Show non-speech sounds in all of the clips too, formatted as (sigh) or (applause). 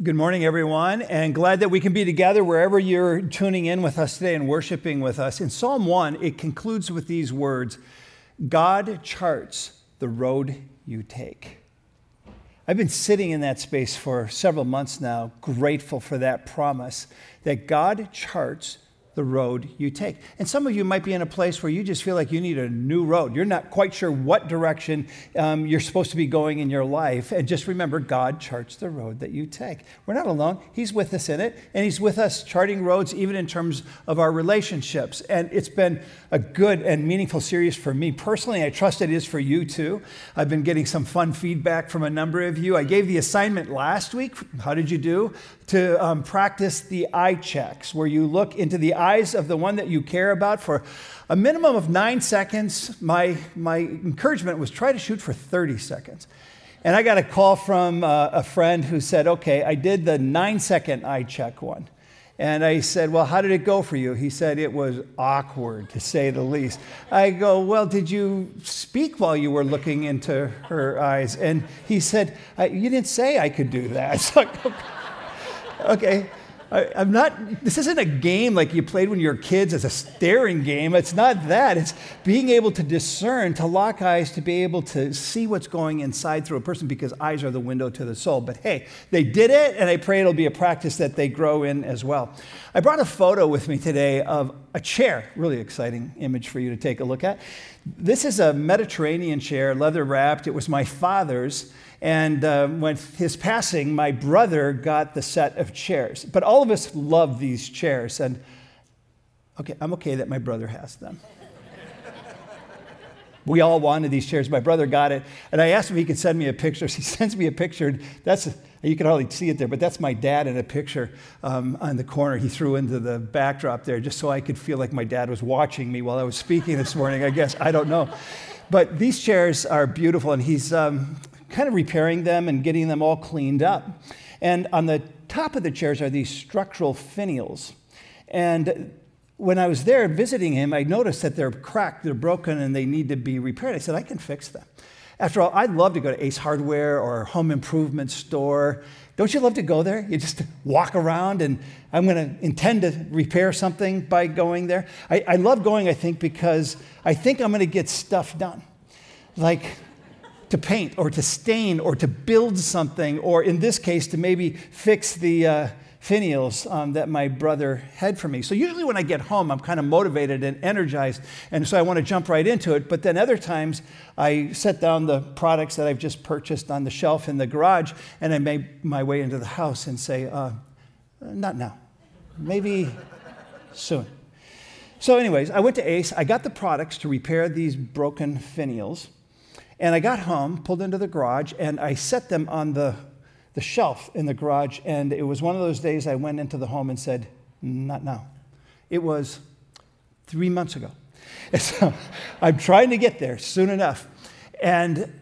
Good morning, everyone, and glad that we can be together wherever you're tuning in with us today and worshiping with us. In Psalm 1, it concludes with these words God charts the road you take. I've been sitting in that space for several months now, grateful for that promise that God charts the road you take. And some of you might be in a place where you just feel like you need a new road. You're not quite sure what direction um, you're supposed to be going in your life. And just remember, God charts the road that you take. We're not alone, He's with us in it, and He's with us charting roads even in terms of our relationships. And it's been a good and meaningful series for me personally. I trust it is for you too. I've been getting some fun feedback from a number of you. I gave the assignment last week. How did you do? To um, practice the eye checks, where you look into the eyes of the one that you care about for a minimum of nine seconds. My, my encouragement was try to shoot for 30 seconds. And I got a call from uh, a friend who said, okay, I did the nine second eye check one. And I said, Well, how did it go for you? He said, It was awkward, to say the least. I go, Well, did you speak while you were looking into her eyes? And he said, You didn't say I could do that. (laughs) So, okay. I, am not, this isn't a game like you played when you were kids as a staring game. It's not that. It's being able to discern, to lock eyes, to be able to see what's going inside through a person because eyes are the window to the soul. But hey, they did it, and I pray it'll be a practice that they grow in as well. I brought a photo with me today of a chair, really exciting image for you to take a look at. This is a Mediterranean chair, leather wrapped. It was my father's. And uh, his passing, my brother got the set of chairs. But all of us love these chairs. And okay, I'm okay that my brother has them. we all wanted these chairs. My brother got it. And I asked him if he could send me a picture. (laughs) He sends me a picture. That's, you can hardly see it there, but that's my dad in a picture um, on the corner. He threw into the backdrop there just so I could feel like my dad was watching me while I was speaking this morning, I guess. I don't know. But these chairs are beautiful, and he's, um, kind of repairing them and getting them all cleaned up. And on the top of the chairs are these structural finials. And when I was there visiting him, I noticed that they're cracked, they're broken, and they need to be repaired. I said, I can fix them. After all, I'd love to go to Ace Hardware or Home Improvement Store. Don't you love to go there? You just walk around, and I'm going to intend to repair something by going there. I, I love going, I think, because I think I'm going to get stuff done. Like, to paint or to stain or to build something, or in this case, to maybe fix the uh, finials um, that my brother had for me. So usually when I get home, I'm kind of motivated and energized, and so I want to jump right into it. But then other times, I set down the products that I've just purchased on the shelf in the garage, and I make my way into the house and say, uh, not now, maybe soon. So, anyways, I went to Ace. I got the products to repair these broken finials. And I got home, pulled into the garage, and I set them on the, the shelf in the garage. And it was one of those days I went into the home and said, Not now. It was three months ago. (laughs) And so I'm trying to get there soon enough. And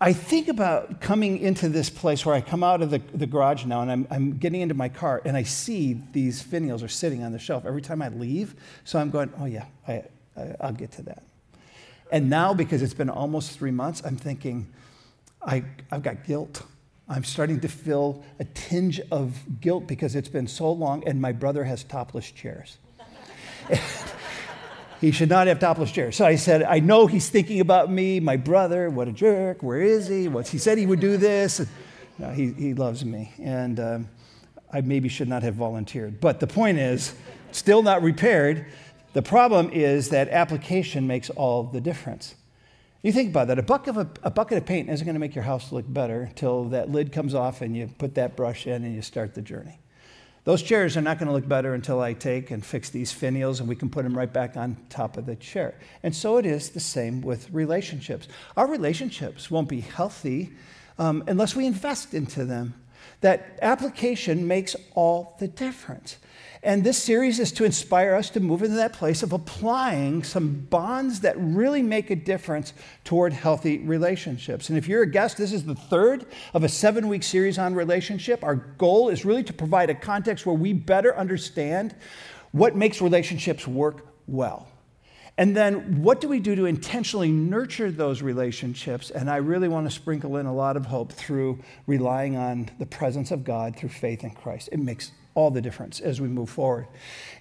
I think about coming into this place where I come out of the, the garage now and I'm, I'm getting into my car and I see these finials are sitting on the shelf every time I leave. So I'm going, oh, yeah, I, I, I'll get to that. And now, because it's been almost three months, I'm thinking, I, I've got guilt. I'm starting to feel a tinge of guilt because it's been so long and my brother has topless chairs. (laughs) he should not have topless chairs. So I said, I know he's thinking about me, my brother, what a jerk, where is he? What's, he said he would do this. No, he, he loves me. And um, I maybe should not have volunteered. But the point is, still not repaired. The problem is that application makes all the difference. You think about that. A bucket, of, a, bucket of paint isn't going to make your house look better until that lid comes off and you put that brush in and you start the journey. Those chairs are not going to look better until I take and fix these finials and we can put them right back on top of the chair. And so it is the same with relationships. Our relationships won't be healthy um, unless we invest into them. That application makes all the difference. And this series is to inspire us to move into that place of applying some bonds that really make a difference toward healthy relationships. And if you're a guest, this is the third of a seven week series on relationship. Our goal is really to provide a context where we better understand what makes relationships work well. And then what do we do to intentionally nurture those relationships? And I really want to sprinkle in a lot of hope through relying on the presence of God through faith in Christ. It makes all the difference as we move forward.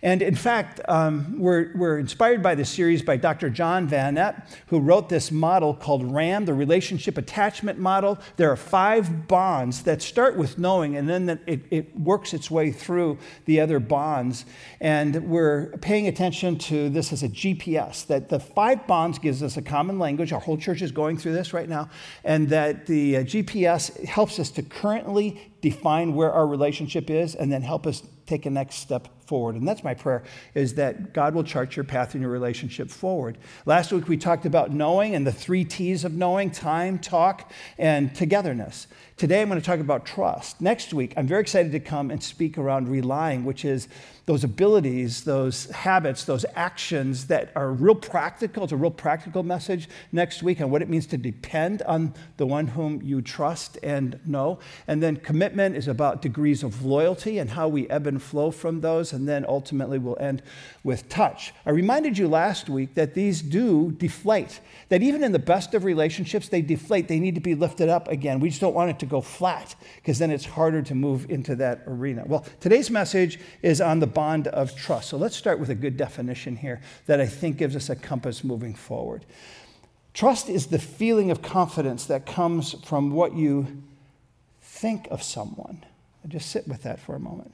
And in fact, um, we're, we're inspired by this series by Dr. John Van Epp, who wrote this model called RAM, the relationship attachment model. There are five bonds that start with knowing, and then it, it works its way through the other bonds. And we're paying attention to this as a GPS, that the five bonds gives us a common language. Our whole church is going through this right now. And that the uh, GPS helps us to currently define where our relationship is and then help us take a next step forward. And that's my prayer is that God will chart your path in your relationship forward. Last week we talked about knowing and the three T's of knowing time, talk, and togetherness. Today I'm going to talk about trust. Next week I'm very excited to come and speak around relying, which is those abilities, those habits, those actions that are real practical. It's a real practical message next week on what it means to depend on the one whom you trust and know. And then commitment is about degrees of loyalty and how we ebb and flow from those. And then ultimately we'll end with touch. I reminded you last week that these do deflate, that even in the best of relationships, they deflate. They need to be lifted up again. We just don't want it to go flat because then it's harder to move into that arena. Well, today's message is on the bond of trust. So let's start with a good definition here that I think gives us a compass moving forward. Trust is the feeling of confidence that comes from what you think of someone. just sit with that for a moment.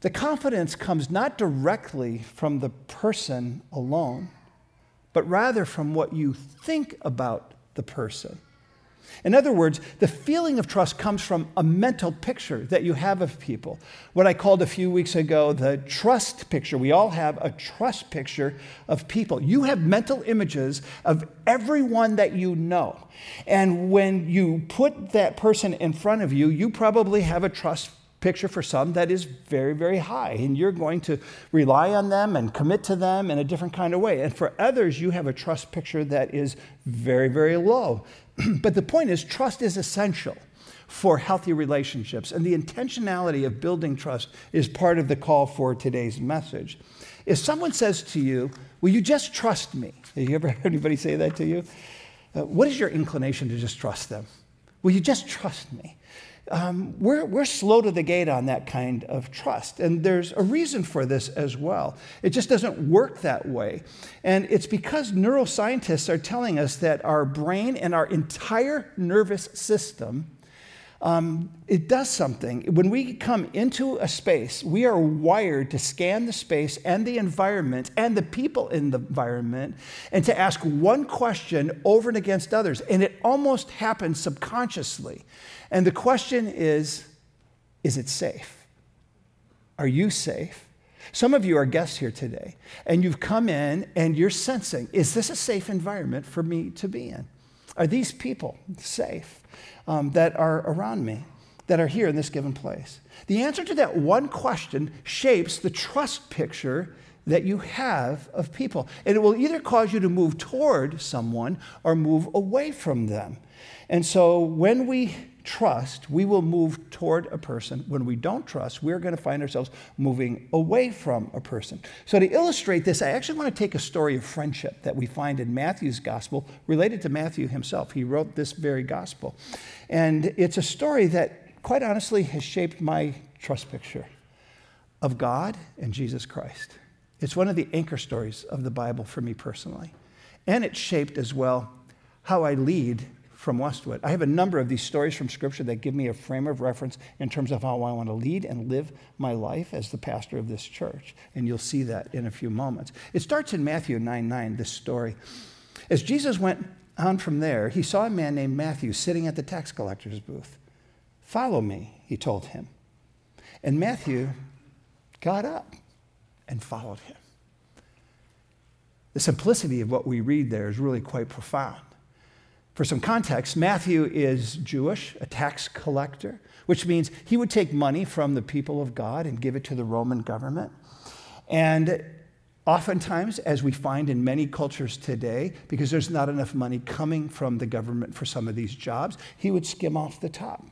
The confidence comes not directly from the person alone, but rather from what you think about the person. In other words, the feeling of trust comes from a mental picture that you have of people. What I called a few weeks ago the trust picture. We all have a trust picture of people. You have mental images of everyone that you know. And when you put that person in front of you, you probably have a trust picture for some that is very, very high, and you're going to rely on them and commit to them in a different kind of way. And for others, you have a trust picture that is very, very low. (clears throat) but the point is, trust is essential for healthy relationships, and the intentionality of building trust is part of the call for today's message. If someone says to you, Will you just trust me? Have you ever heard anybody say that to you? Uh, what is your inclination to just trust them? Will you just trust me? Um, we're, we're slow to the gate on that kind of trust. And there's a reason for this as well. It just doesn't work that way. And it's because neuroscientists are telling us that our brain and our entire nervous system. Um, it does something. When we come into a space, we are wired to scan the space and the environment and the people in the environment and to ask one question over and against others. And it almost happens subconsciously. And the question is is it safe? Are you safe? Some of you are guests here today, and you've come in and you're sensing is this a safe environment for me to be in? Are these people safe um, that are around me, that are here in this given place? The answer to that one question shapes the trust picture that you have of people. And it will either cause you to move toward someone or move away from them. And so when we trust, we will move toward a person. When we don't trust, we're going to find ourselves moving away from a person. So, to illustrate this, I actually want to take a story of friendship that we find in Matthew's gospel related to Matthew himself. He wrote this very gospel. And it's a story that, quite honestly, has shaped my trust picture of God and Jesus Christ. It's one of the anchor stories of the Bible for me personally. And it shaped as well how I lead from Westwood. I have a number of these stories from Scripture that give me a frame of reference in terms of how I want to lead and live my life as the pastor of this church. And you'll see that in a few moments. It starts in Matthew 9 9, this story. As Jesus went on from there, he saw a man named Matthew sitting at the tax collector's booth. Follow me, he told him. And Matthew got up and followed him. The simplicity of what we read there is really quite profound. For some context, Matthew is Jewish, a tax collector, which means he would take money from the people of God and give it to the Roman government. And oftentimes, as we find in many cultures today, because there's not enough money coming from the government for some of these jobs, he would skim off the top.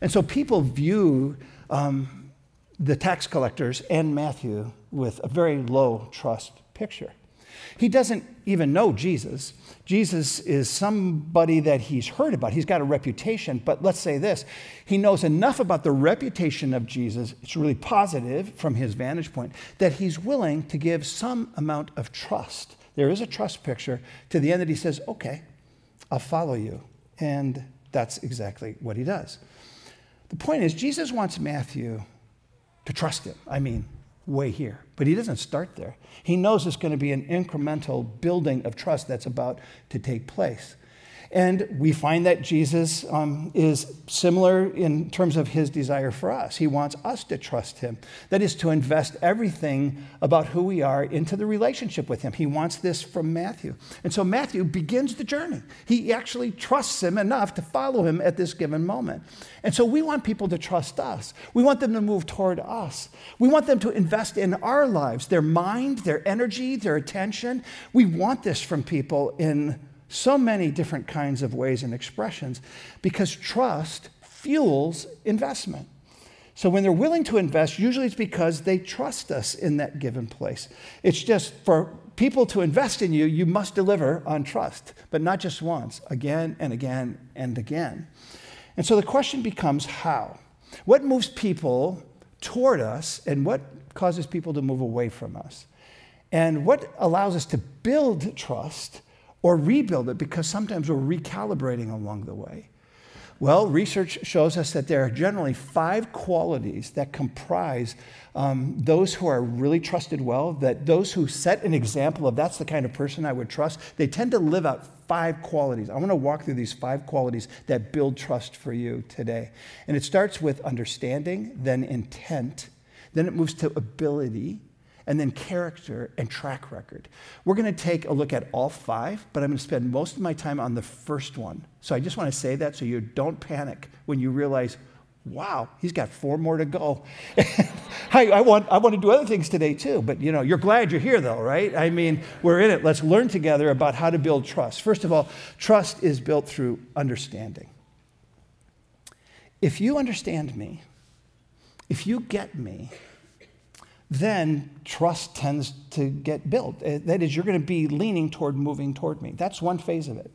And so people view um, the tax collectors and Matthew with a very low trust picture. He doesn't even know Jesus. Jesus is somebody that he's heard about. He's got a reputation, but let's say this he knows enough about the reputation of Jesus, it's really positive from his vantage point, that he's willing to give some amount of trust. There is a trust picture to the end that he says, Okay, I'll follow you. And that's exactly what he does. The point is, Jesus wants Matthew to trust him. I mean, way here. But he doesn't start there. He knows it's going to be an incremental building of trust that's about to take place. And we find that Jesus um, is similar in terms of his desire for us. He wants us to trust him. That is, to invest everything about who we are into the relationship with him. He wants this from Matthew. And so Matthew begins the journey. He actually trusts him enough to follow him at this given moment. And so we want people to trust us. We want them to move toward us. We want them to invest in our lives, their mind, their energy, their attention. We want this from people in so many different kinds of ways and expressions because trust fuels investment. So when they're willing to invest, usually it's because they trust us in that given place. It's just for people to invest in you, you must deliver on trust, but not just once, again and again and again. And so the question becomes how? What moves people toward us and what causes people to move away from us? And what allows us to build trust or rebuild it because sometimes we're recalibrating along the way. Well, research shows us that there are generally five qualities that comprise um, those who are really trusted well, that those who set an example of that's the kind of person I would trust, they tend to live out five qualities. I want to walk through these five qualities that build trust for you today. And it starts with understanding, then intent, then it moves to ability, and then character and track record. We're going to take a look at all five, but I'm going to spend most of my time on the first one. So I just want to say that so you don't panic when you realize, wow, he's got four more to go. (laughs) I, I, want, I want to do other things today too, but you know, you're glad you're here though, right? I mean, we're in it. Let's learn together about how to build trust. First of all, trust is built through understanding. If you understand me, if you get me, then trust tends to get built. Uh, that is, you're going to be leaning toward moving toward me. That's one phase of it.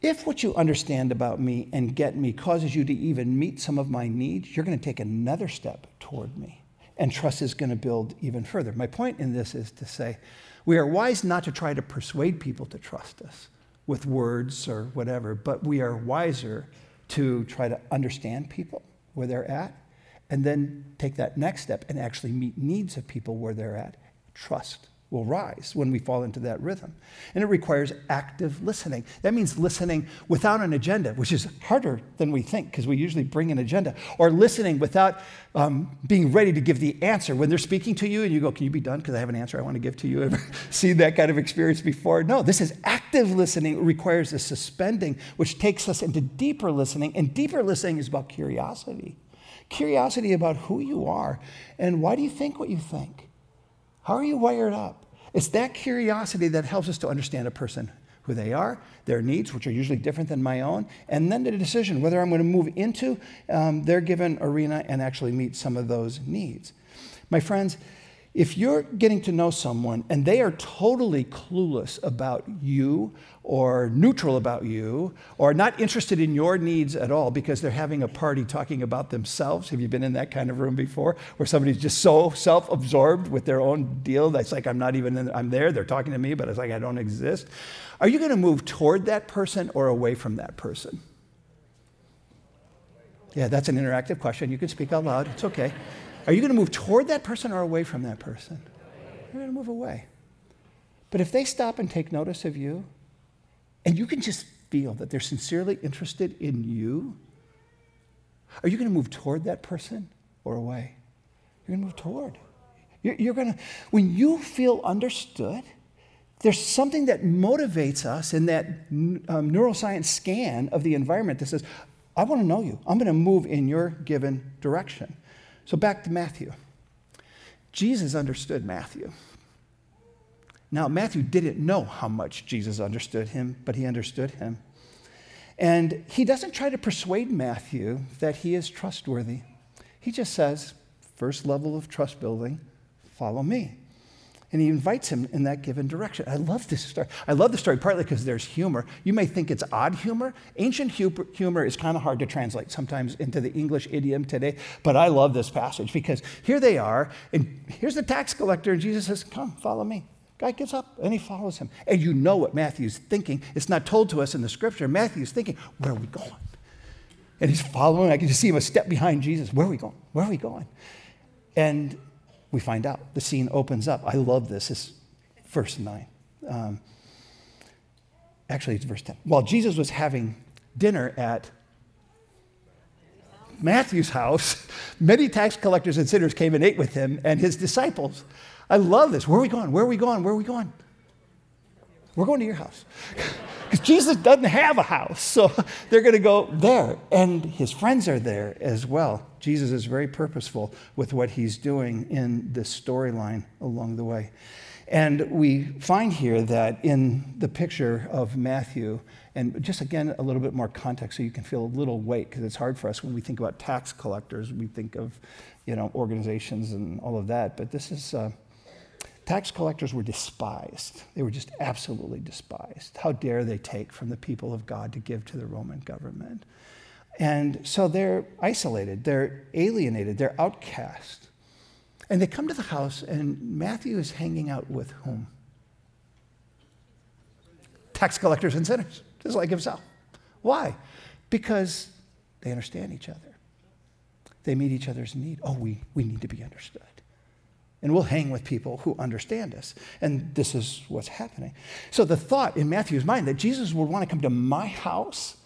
If what you understand about me and get me causes you to even meet some of my needs, you're going to take another step toward me. And trust is going to build even further. My point in this is to say we are wise not to try to persuade people to trust us with words or whatever, but we are wiser to try to understand people where they're at and then take that next step and actually meet needs of people where they're at. Trust will rise when we fall into that rhythm. And it requires active listening. That means listening without an agenda, which is harder than we think because we usually bring an agenda, or listening without um, being ready to give the answer. When they're speaking to you and you go, Can you be done? Because I have an answer I want to give to you. Ever (laughs) seen that kind of experience before? No, this is active listening. It requires a suspending, which takes us into deeper listening. And deeper listening is about curiosity curiosity about who you are and why do you think what you think? How are you wired up? It's that curiosity that helps us to understand a person, who they are, their needs, which are usually different than my own, and then the decision whether I'm going to move into um, their given arena and actually meet some of those needs. My friends, if you're getting to know someone and they are totally clueless about you or neutral about you or not interested in your needs at all because they're having a party talking about themselves, have you been in that kind of room before where somebody's just so self absorbed with their own deal that's like, I'm not even, in, I'm there, they're talking to me, but it's like I don't exist? Are you going to move toward that person or away from that person? Yeah, that's an interactive question. You can speak out loud, it's okay. Are you going to move toward that person or away from that person? You're going to move away. But if they stop and take notice of you, and you can just feel that they're sincerely interested in you, are you going to move toward that person or away? You're going to move toward. You're, you're going to, when you feel understood, there's something that motivates us in that um, neuroscience scan of the environment that says, I want to know you. I'm going to move in your given direction. So back to Matthew. Jesus understood Matthew. Now, Matthew didn't know how much Jesus understood him, but he understood him. And he doesn't try to persuade Matthew that he is trustworthy. He just says, first level of trust building, follow me. And he invites him in that given direction. I love this story. I love the story partly because there's humor. You may think it's odd humor. Ancient humor is kind of hard to translate sometimes into the English idiom today, but I love this passage because here they are, and here's the tax collector, and Jesus says, Come, follow me. Guy gets up and he follows him. And you know what Matthew's thinking. It's not told to us in the scripture. Matthew's thinking, Where are we going? And he's following. I can just see him a step behind Jesus. Where are we going? Where are we going? And we find out. The scene opens up. I love this. It's verse 9. Um, actually, it's verse 10. While Jesus was having dinner at Matthew's house, (laughs) many tax collectors and sinners came and ate with him and his disciples. I love this. Where are we going? Where are we going? Where are we going? We're going to your house. (laughs) Because Jesus doesn't have a house, so (laughs) they're going to go there. And his friends are there as well. Jesus is very purposeful with what he's doing in this storyline along the way. And we find here that in the picture of Matthew, and just again, a little bit more context so you can feel a little weight, because it's hard for us when we think about tax collectors, we think of, you know, organizations and all of that. But this is, uh, Tax collectors were despised. They were just absolutely despised. How dare they take from the people of God to give to the Roman government? And so they're isolated, they're alienated, they're outcast. And they come to the house, and Matthew is hanging out with whom? Tax collectors and sinners, just like himself. Why? Because they understand each other. They meet each other's need. Oh, we, we need to be understood and we'll hang with people who understand us. And this is what's happening. So the thought in Matthew's mind that Jesus would want to come to my house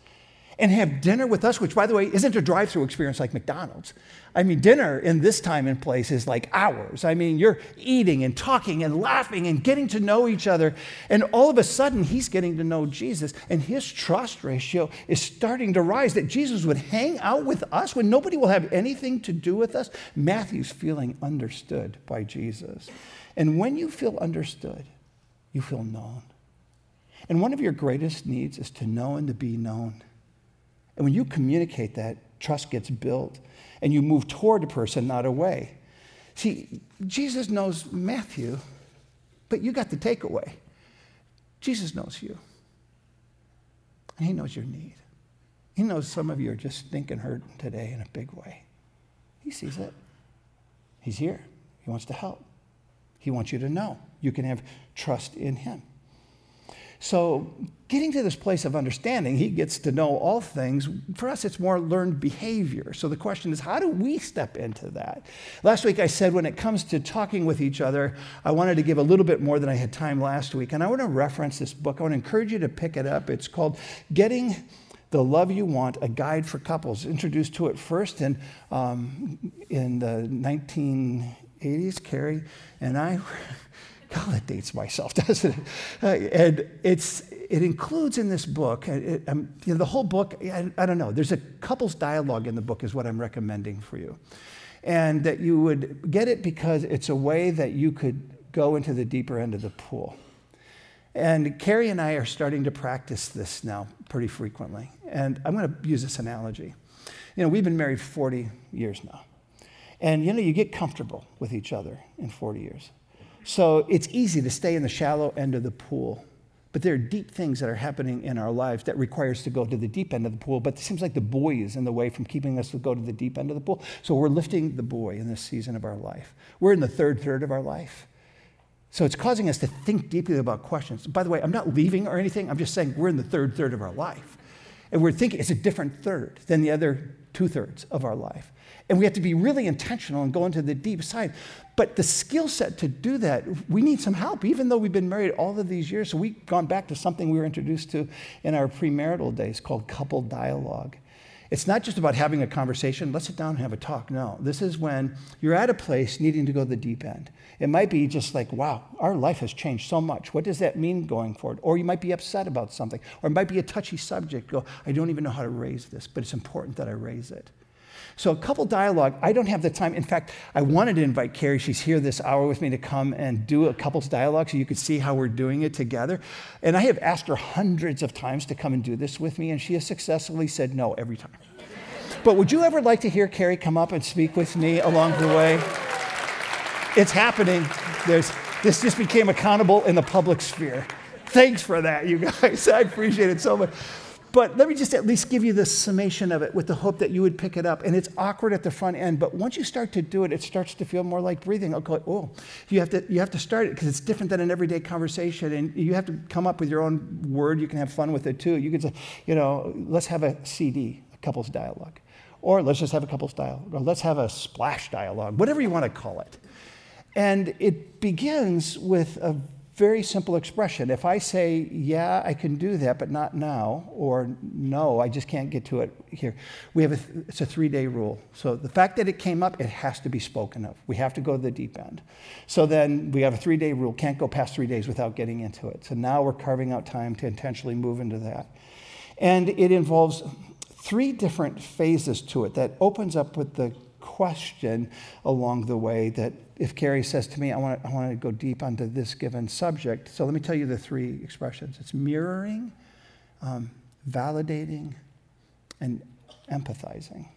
and have dinner with us, which, by the way, isn't a drive through experience like McDonald's. I mean, dinner in this time and place is like hours. I mean, you're eating and talking and laughing and getting to know each other. And all of a sudden, he's getting to know Jesus, and his trust ratio is starting to rise that Jesus would hang out with us when nobody will have anything to do with us. Matthew's feeling understood by Jesus. And when you feel understood, you feel known. And one of your greatest needs is to know and to be known. And when you communicate that, trust gets built and you move toward a person, not away. See, Jesus knows Matthew, but you got the takeaway. Jesus knows you. And he knows your need. He knows some of you are just stinking hurt today in a big way. He sees it. He's here. He wants to help. He wants you to know. You can have trust in him. So, getting to this place of understanding, he gets to know all things. For us, it's more learned behavior. So, the question is, how do we step into that? Last week, I said when it comes to talking with each other, I wanted to give a little bit more than I had time last week. And I want to reference this book. I want to encourage you to pick it up. It's called Getting the Love You Want, a guide for couples. Introduced to it first in, um, in the 1980s, Carrie and I. (laughs) God, that dates myself, (laughs) doesn't it? Uh, and it's, it includes in this book, it, um, you know, the whole book, I, I, don't know, there's a couple's dialogue in the book, is what I'm recommending for you. And that you would get it because it's a way that you could go into the deeper end of the pool. And Carrie and I are starting to practice this now pretty frequently. And I'm going to use this analogy. You know, we've been married 40 years now. And you know, you get comfortable with each other in 40 years. So it's easy to stay in the shallow end of the pool. But there are deep things that are happening in our lives that require us to go to the deep end of the pool. But it seems like the buoy is in the way from keeping us to go to the deep end of the pool. So we're lifting the buoy in this season of our life. We're in the third third of our life. So it's causing us to think deeply about questions. By the way, I'm not leaving or anything. I'm just saying we're in the third third of our life. And we're thinking it's a different third than the other two thirds of our life. And we have to be really intentional and go into the deep side. But the skill set to do that, we need some help, even though we've been married all of these years. So we've gone back to something we were introduced to in our premarital days called couple dialogue. It's not just about having a conversation, let's sit down and have a talk. No, this is when you're at a place needing to go to the deep end. It might be just like, wow, our life has changed so much. What does that mean going forward? Or you might be upset about something, or it might be a touchy subject. Go, I don't even know how to raise this, but it's important that I raise it. So, a couple dialogue, I don't have the time. In fact, I wanted to invite Carrie, she's here this hour with me, to come and do a couple's dialogue so you could see how we're doing it together. And I have asked her hundreds of times to come and do this with me, and she has successfully said no every time. But would you ever like to hear Carrie come up and speak with me along the way? It's happening. There's, this just became accountable in the public sphere. Thanks for that, you guys. (laughs) I appreciate it so much. But let me just at least give you the summation of it with the hope that you would pick it up. And it's awkward at the front end, but once you start to do it, it starts to feel more like breathing. Okay, oh, you have to, you have to start it because it's different than an everyday conversation. And you have to come up with your own word. You can have fun with it too. You can say, you know, let's have a CD, a couples dialogue. Or let's just have a couples dialogue. Or let's have a splash dialogue, whatever you want to call it. And it begins with a very simple expression. If I say, yeah, I can do that, but not now, or no, I just can't get to it here, we have a, it's a three day rule. So the fact that it came up, it has to be spoken of. We have to go to the deep end. So then we have a three day rule, can't go past three days without getting into it. So now we're carving out time to intentionally move into that. And it involves three different phases to it that opens up with the question along the way that if Carrie says to me, I want, to, I want to go deep onto this given subject, so let me tell you the three expressions it's mirroring, um, validating, and empathizing.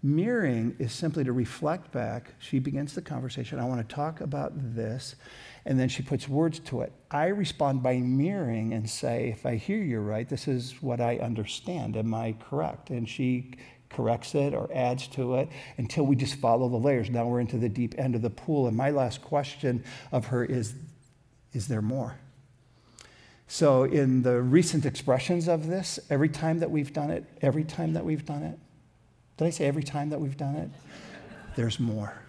Mirroring is simply to reflect back. She begins the conversation. I want to talk about this. And then she puts words to it. I respond by mirroring and say, if I hear you right, this is what I understand. Am I correct? And she corrects it or adds to it until we just follow the layers. Now we're into the deep end of the pool. And my last question of her is Is there more? So, in the recent expressions of this, every time that we've done it, every time that we've done it, did I say every time that we've done it? There's more.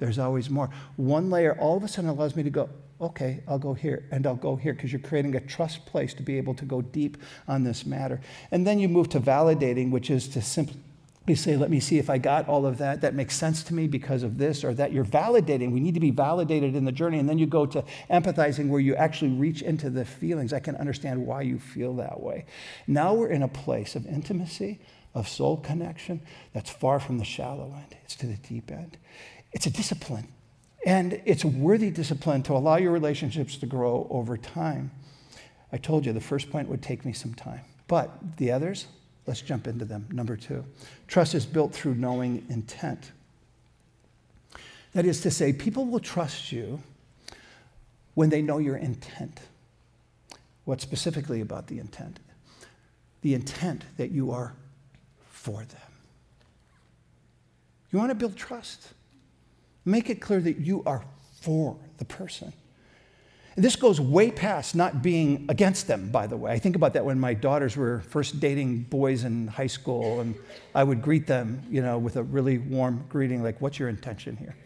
There's always more. One layer all of a sudden allows me to go, okay, I'll go here and I'll go here because you're creating a trust place to be able to go deep on this matter. And then you move to validating, which is to simply say, let me see if I got all of that. That makes sense to me because of this or that. You're validating. We need to be validated in the journey. And then you go to empathizing, where you actually reach into the feelings. I can understand why you feel that way. Now we're in a place of intimacy, of soul connection that's far from the shallow end, it's to the deep end. It's a discipline. And it's a worthy discipline to allow your relationships to grow over time. I told you the first point would take me some time. But the others, let's jump into them. Number two, trust is built through knowing intent. That is to say, people will trust you when they know your intent. What specifically about the intent? The intent that you are for them. You want to build trust? Make it clear that you are for the person. This goes way past not being against them, by the way. I think about that when my daughters were first dating boys in high school, and I would greet them, you know, with a really warm greeting, like, What's your intention here?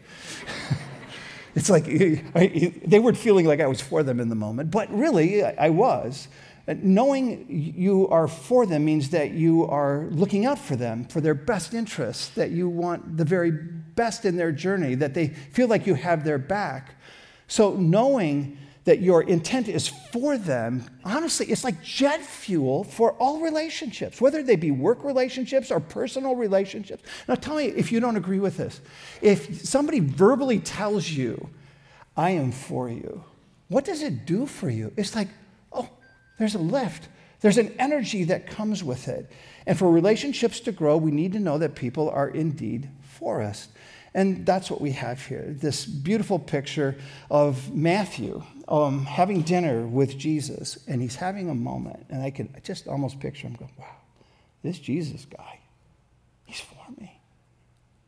(laughs) it's like they weren't feeling like I was for them in the moment, but really, I was. Knowing you are for them means that you are looking out for them, for their best interests, that you want the very best in their journey, that they feel like you have their back. So, knowing that your intent is for them, honestly, it's like jet fuel for all relationships, whether they be work relationships or personal relationships. Now, tell me if you don't agree with this. If somebody verbally tells you, I am for you, what does it do for you? It's like, oh, there's a lift. There's an energy that comes with it. And for relationships to grow, we need to know that people are indeed for us. And that's what we have here this beautiful picture of Matthew um, having dinner with Jesus, and he's having a moment. And I can just almost picture him going, wow, this Jesus guy, he's for me.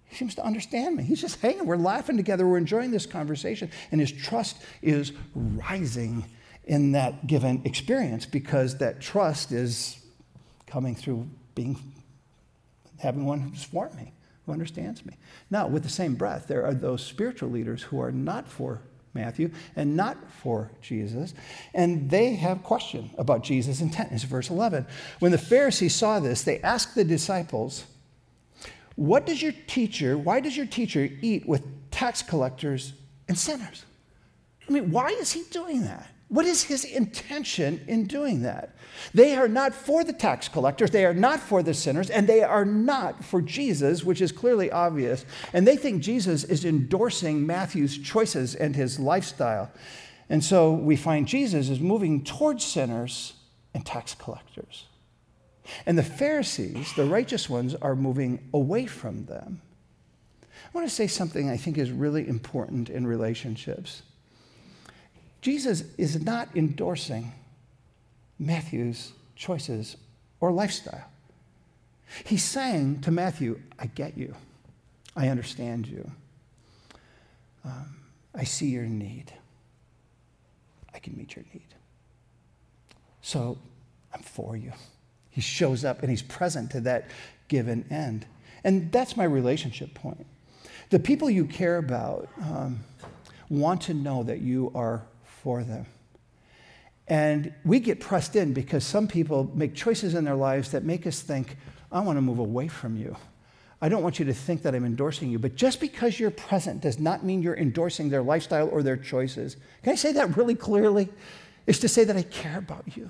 He seems to understand me. He's just hanging. We're laughing together. We're enjoying this conversation. And his trust is rising in that given experience because that trust is coming through being having one who's for me, who understands me. Now, with the same breath, there are those spiritual leaders who are not for Matthew and not for Jesus, and they have question about Jesus' intent. It's verse 11. When the Pharisees saw this, they asked the disciples, "What does your teacher? Why does your teacher eat with tax collectors and sinners?" I mean, why is he doing that? What is his intention in doing that? They are not for the tax collectors, they are not for the sinners, and they are not for Jesus, which is clearly obvious. And they think Jesus is endorsing Matthew's choices and his lifestyle. And so we find Jesus is moving towards sinners and tax collectors. And the Pharisees, the righteous ones, are moving away from them. I want to say something I think is really important in relationships. Jesus is not endorsing Matthew's choices or lifestyle. He's saying to Matthew, I get you. I understand you. Um, I see your need. I can meet your need. So I'm for you. He shows up and he's present to that given end. And that's my relationship point. The people you care about um, want to know that you are for them. And we get pressed in because some people make choices in their lives that make us think, I want to move away from you. I don't want you to think that I'm endorsing you, but just because you're present does not mean you're endorsing their lifestyle or their choices. Can I say that really clearly? It's to say that I care about you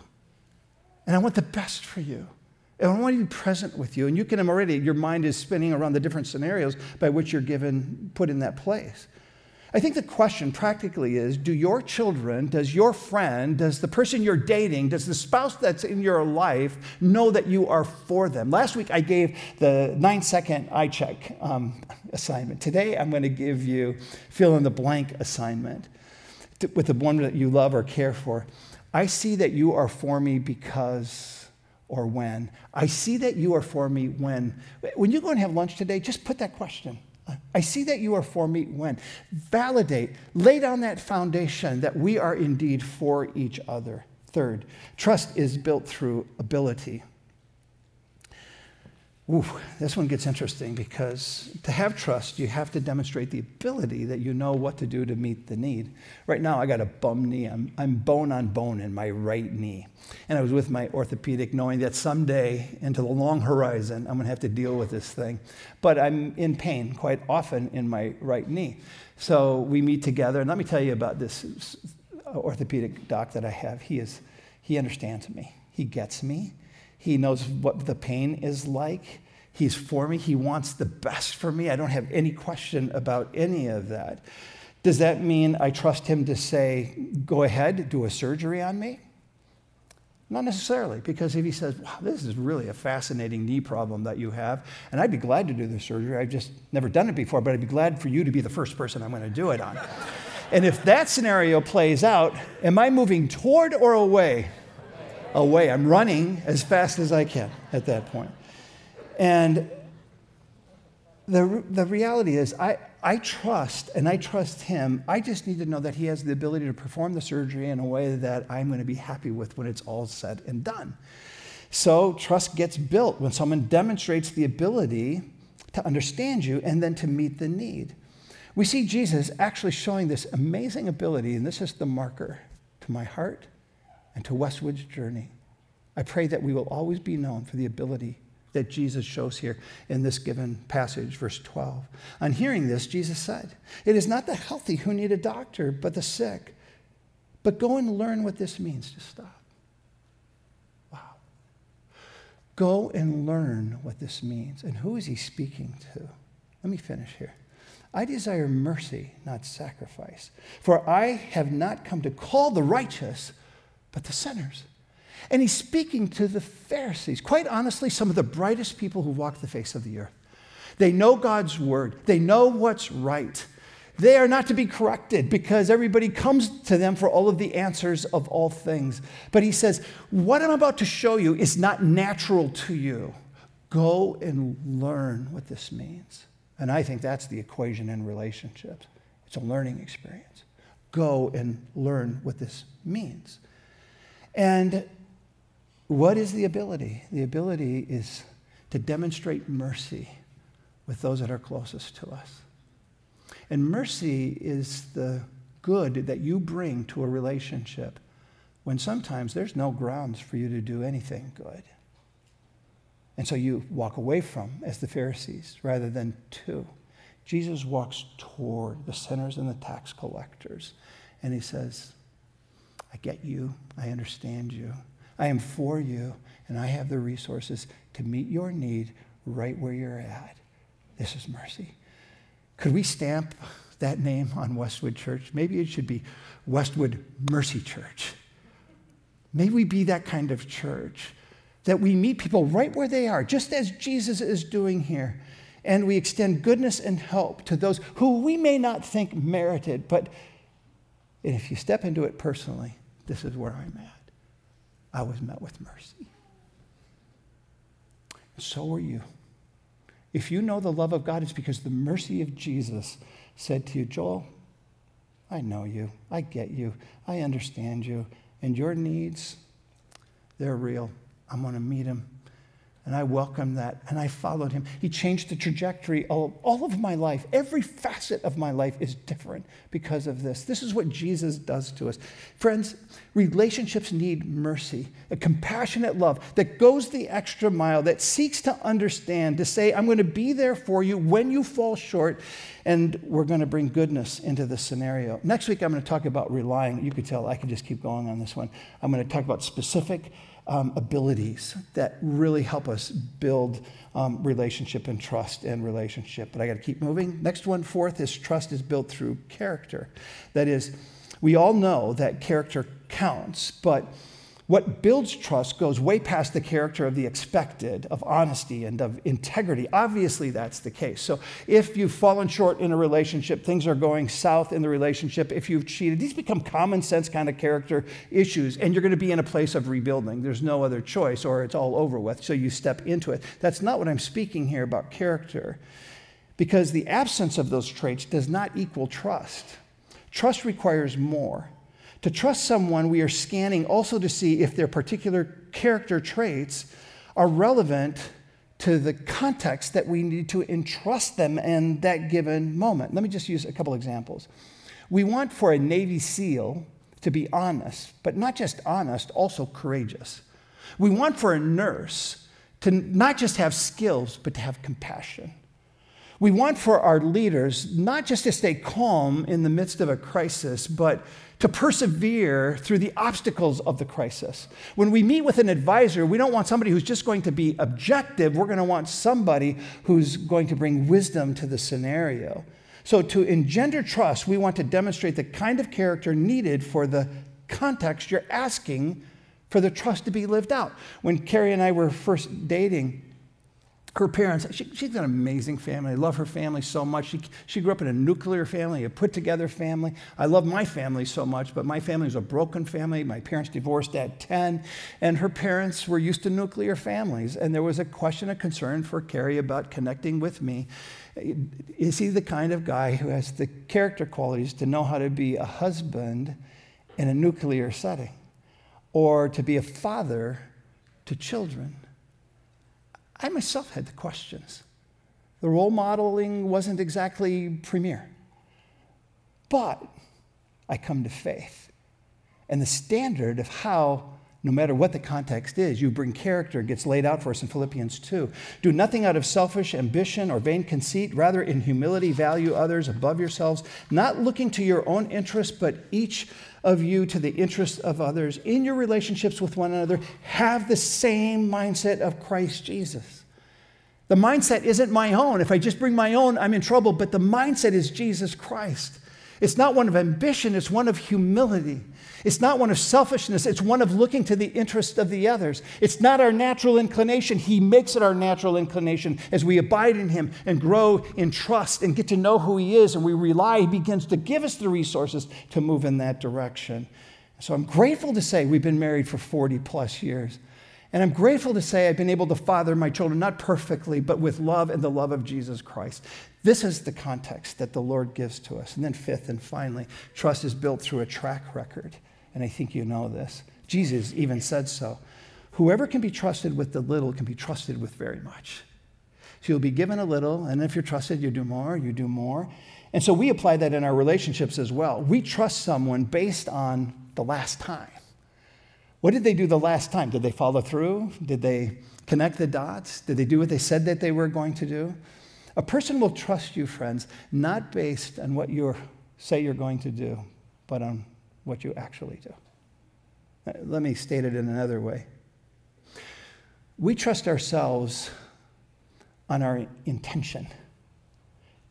and I want the best for you. And I want to be present with you. And you can already, your mind is spinning around the different scenarios by which you're given, put in that place. I think the question practically is do your children, does your friend, does the person you're dating, does the spouse that's in your life know that you are for them? Last week I gave the nine second eye check um, (laughs) assignment. Today I'm going to give you fill in the blank assignment with the one that you love or care for. I see that you are for me because or when. I see that you are for me when. When you go and have lunch today, just put that question. I see that you are for me when. Validate, lay down that foundation that we are indeed for each other. Third, trust is built through ability. Ooh, this one gets interesting because to have trust, you have to demonstrate the ability that you know what to do to meet the need. Right now, I got a bum knee. I'm, I'm bone on bone in my right knee. And I was with my orthopedic knowing that someday, into the long horizon, I'm going to have to deal with this thing. But I'm in pain quite often in my right knee. So we meet together. And let me tell you about this orthopedic doc that I have. He, is, he understands me, he gets me. He knows what the pain is like. He's for me. He wants the best for me. I don't have any question about any of that. Does that mean I trust him to say, go ahead, do a surgery on me? Not necessarily, because if he says, wow, this is really a fascinating knee problem that you have, and I'd be glad to do the surgery. I've just never done it before, but I'd be glad for you to be the first person I'm going to do it on. and if that scenario plays out, am I moving toward or away away. I'm running as fast as I can at that point. And the, the reality is, I, I trust and I trust him. I just need to know that he has the ability to perform the surgery in a way that I'm going to be happy with when it's all said and done. So trust gets built when someone demonstrates the ability to understand you and then to meet the need. We see Jesus actually showing this amazing ability, and this is the marker to my heart and to Westwood's journey. I pray that we will always be known for the ability that Jesus shows here in this given passage, verse 12. On hearing this, Jesus said, It is not the healthy who need a doctor, but the sick. But go and learn what this means to stop. Wow. Go and learn what this means. And who is he speaking to? Let me finish here. I desire mercy, not sacrifice. For I have not come to call the righteous, but the sinners. And he's speaking to the Pharisees, quite honestly, some of the brightest people who walk the face of the earth. They know God's word, they know what's right. They are not to be corrected because everybody comes to them for all of the answers of all things. But he says, What I'm about to show you is not natural to you. Go and learn what this means. And I think that's the equation in relationships it's a learning experience. Go and learn what this means. And what is the ability? The ability is to demonstrate mercy with those that are closest to us. And mercy is the good that you bring to a relationship when sometimes there's no grounds for you to do anything good. And so you walk away from, as the Pharisees, rather than to. Jesus walks toward the sinners and the tax collectors, and he says, I get you. I understand you. I am for you, and I have the resources to meet your need right where you're at. This is mercy. Could we stamp that name on Westwood Church? Maybe it should be Westwood Mercy Church. May we be that kind of church that we meet people right where they are, just as Jesus is doing here. and we extend goodness and help to those who we may not think merited, but if you step into it personally, this is where I'm at. I was met with mercy. So are you. If you know the love of God, it's because the mercy of Jesus said to you, Joel, I know you. I get you. I understand you. And your needs, they're real. I'm going to meet them. And I welcomed that and I followed him. He changed the trajectory of all of my life. Every facet of my life is different because of this. This is what Jesus does to us. Friends, relationships need mercy, a compassionate love that goes the extra mile, that seeks to understand, to say, I'm going to be there for you when you fall short, and we're going to bring goodness into the scenario. Next week, I'm going to talk about relying. You could tell I could just keep going on this one. I'm going to talk about specific um, abilities that really help us build um, relationship and trust and relationship. But I got to keep moving. Next one, fourth, is trust is built through character. That is, we all know that character counts, but what builds trust goes way past the character of the expected, of honesty and of integrity. Obviously, that's the case. So, if you've fallen short in a relationship, things are going south in the relationship, if you've cheated, these become common sense kind of character issues, and you're going to be in a place of rebuilding. There's no other choice, or it's all over with. So, you step into it. That's not what I'm speaking here about character, because the absence of those traits does not equal trust. Trust requires more. To trust someone, we are scanning also to see if their particular character traits are relevant to the context that we need to entrust them in that given moment. Let me just use a couple examples. We want for a Navy SEAL to be honest, but not just honest, also courageous. We want for a nurse to not just have skills, but to have compassion. We want for our leaders not just to stay calm in the midst of a crisis, but to persevere through the obstacles of the crisis. When we meet with an advisor, we don't want somebody who's just going to be objective. We're going to want somebody who's going to bring wisdom to the scenario. So, to engender trust, we want to demonstrate the kind of character needed for the context you're asking for the trust to be lived out. When Carrie and I were first dating, her parents, she, she's an amazing family. I love her family so much. She, she grew up in a nuclear family, a put together family. I love my family so much, but my family is a broken family. My parents divorced at 10, and her parents were used to nuclear families. And there was a question of concern for Carrie about connecting with me. Is he the kind of guy who has the character qualities to know how to be a husband in a nuclear setting or to be a father to children? I myself had the questions. The role modeling wasn't exactly premier. But I come to faith. And the standard of how, no matter what the context is, you bring character gets laid out for us in Philippians 2. Do nothing out of selfish ambition or vain conceit, rather, in humility, value others above yourselves, not looking to your own interests, but each of you to the interests of others. In your relationships with one another, have the same mindset of Christ Jesus. The mindset isn't my own. If I just bring my own, I'm in trouble, but the mindset is Jesus Christ. It's not one of ambition, it's one of humility. It's not one of selfishness, it's one of looking to the interest of the others. It's not our natural inclination. He makes it our natural inclination as we abide in Him and grow in trust and get to know who He is and we rely. He begins to give us the resources to move in that direction. So I'm grateful to say we've been married for 40 plus years. And I'm grateful to say I've been able to father my children, not perfectly, but with love and the love of Jesus Christ. This is the context that the Lord gives to us. And then, fifth and finally, trust is built through a track record. And I think you know this. Jesus even said so. Whoever can be trusted with the little can be trusted with very much. So you'll be given a little, and if you're trusted, you do more, you do more. And so we apply that in our relationships as well. We trust someone based on the last time. What did they do the last time? Did they follow through? Did they connect the dots? Did they do what they said that they were going to do? A person will trust you, friends, not based on what you say you're going to do, but on what you actually do. Uh, let me state it in another way. We trust ourselves on our intention.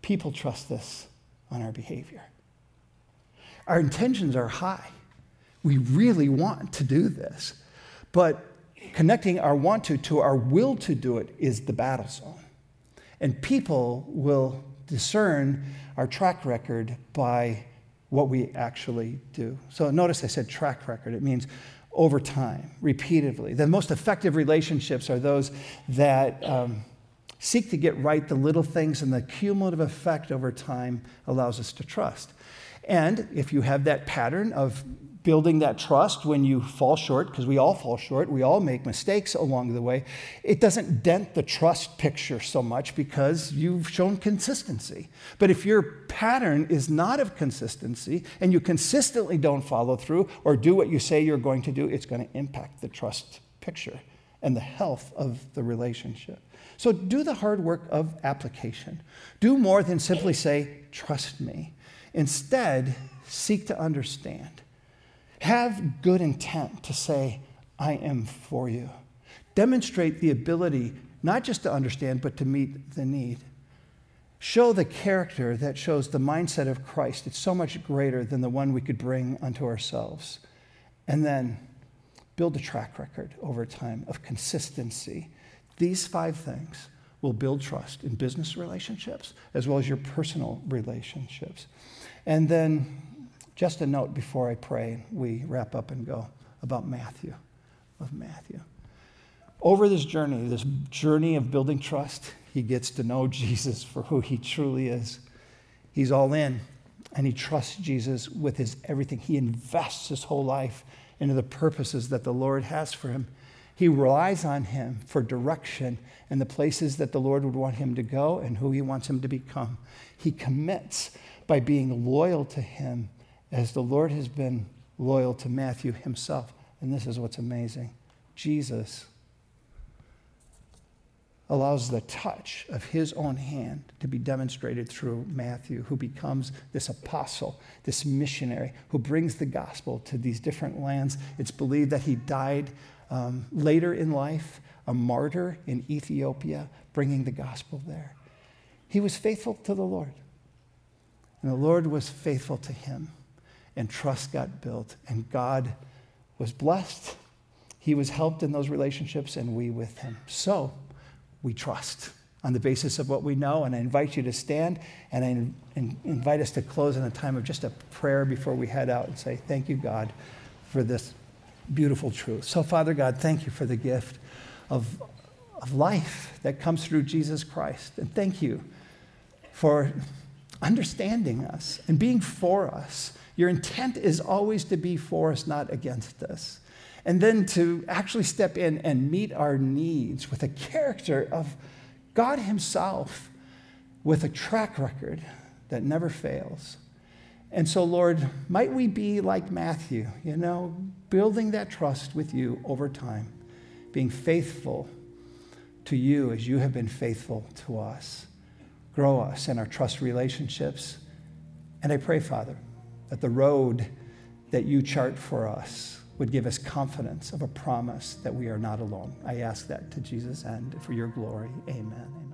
People trust us on our behavior. Our intentions are high. We really want to do this. But connecting our want to to our will to do it is the battle zone. And people will discern our track record by what we actually do. So notice I said track record. It means over time, repeatedly. The most effective relationships are those that um, seek to get right the little things, and the cumulative effect over time allows us to trust. And if you have that pattern of building that trust when you fall short, because we all fall short, we all make mistakes along the way, it doesn't dent the trust picture so much because you've shown consistency. But if your pattern is not of consistency and you consistently don't follow through or do what you say you're going to do, it's going to impact the trust picture and the health of the relationship. So do the hard work of application. Do more than simply say, trust me. Instead, seek to understand have good intent to say, I am for you. Demonstrate the ability not just to understand, but to meet the need. Show the character that shows the mindset of Christ. It's so much greater than the one we could bring unto ourselves. And then build a track record over time of consistency. These five things will build trust in business relationships as well as your personal relationships. And then just a note before I pray, we wrap up and go about Matthew, of Matthew. Over this journey, this journey of building trust, he gets to know Jesus for who he truly is. He's all in and he trusts Jesus with his everything. He invests his whole life into the purposes that the Lord has for him. He relies on him for direction and the places that the Lord would want him to go and who he wants him to become. He commits by being loyal to him as the Lord has been loyal to Matthew himself. And this is what's amazing Jesus allows the touch of his own hand to be demonstrated through Matthew, who becomes this apostle, this missionary, who brings the gospel to these different lands. It's believed that he died um, later in life, a martyr in Ethiopia, bringing the gospel there. He was faithful to the Lord, and the Lord was faithful to him and trust got built, and God was blessed. He was helped in those relationships, and we with him. So we trust on the basis of what we know. And I invite you to stand and I invite us to close in a time of just a prayer before we head out and say, Thank you, God, for this beautiful truth. So, Father God, thank you for the gift of, of life that comes through Jesus Christ. And thank you for understanding us and being for us your intent is always to be for us, not against us. And then to actually step in and meet our needs with a character of God Himself with a track record that never fails. And so, Lord, might we be like Matthew, you know, building that trust with you over time, being faithful to you as you have been faithful to us. Grow us in our trust relationships. And I pray, Father, that the road that you chart for us would give us confidence of a promise that we are not alone. I ask that to Jesus and for your glory. Amen.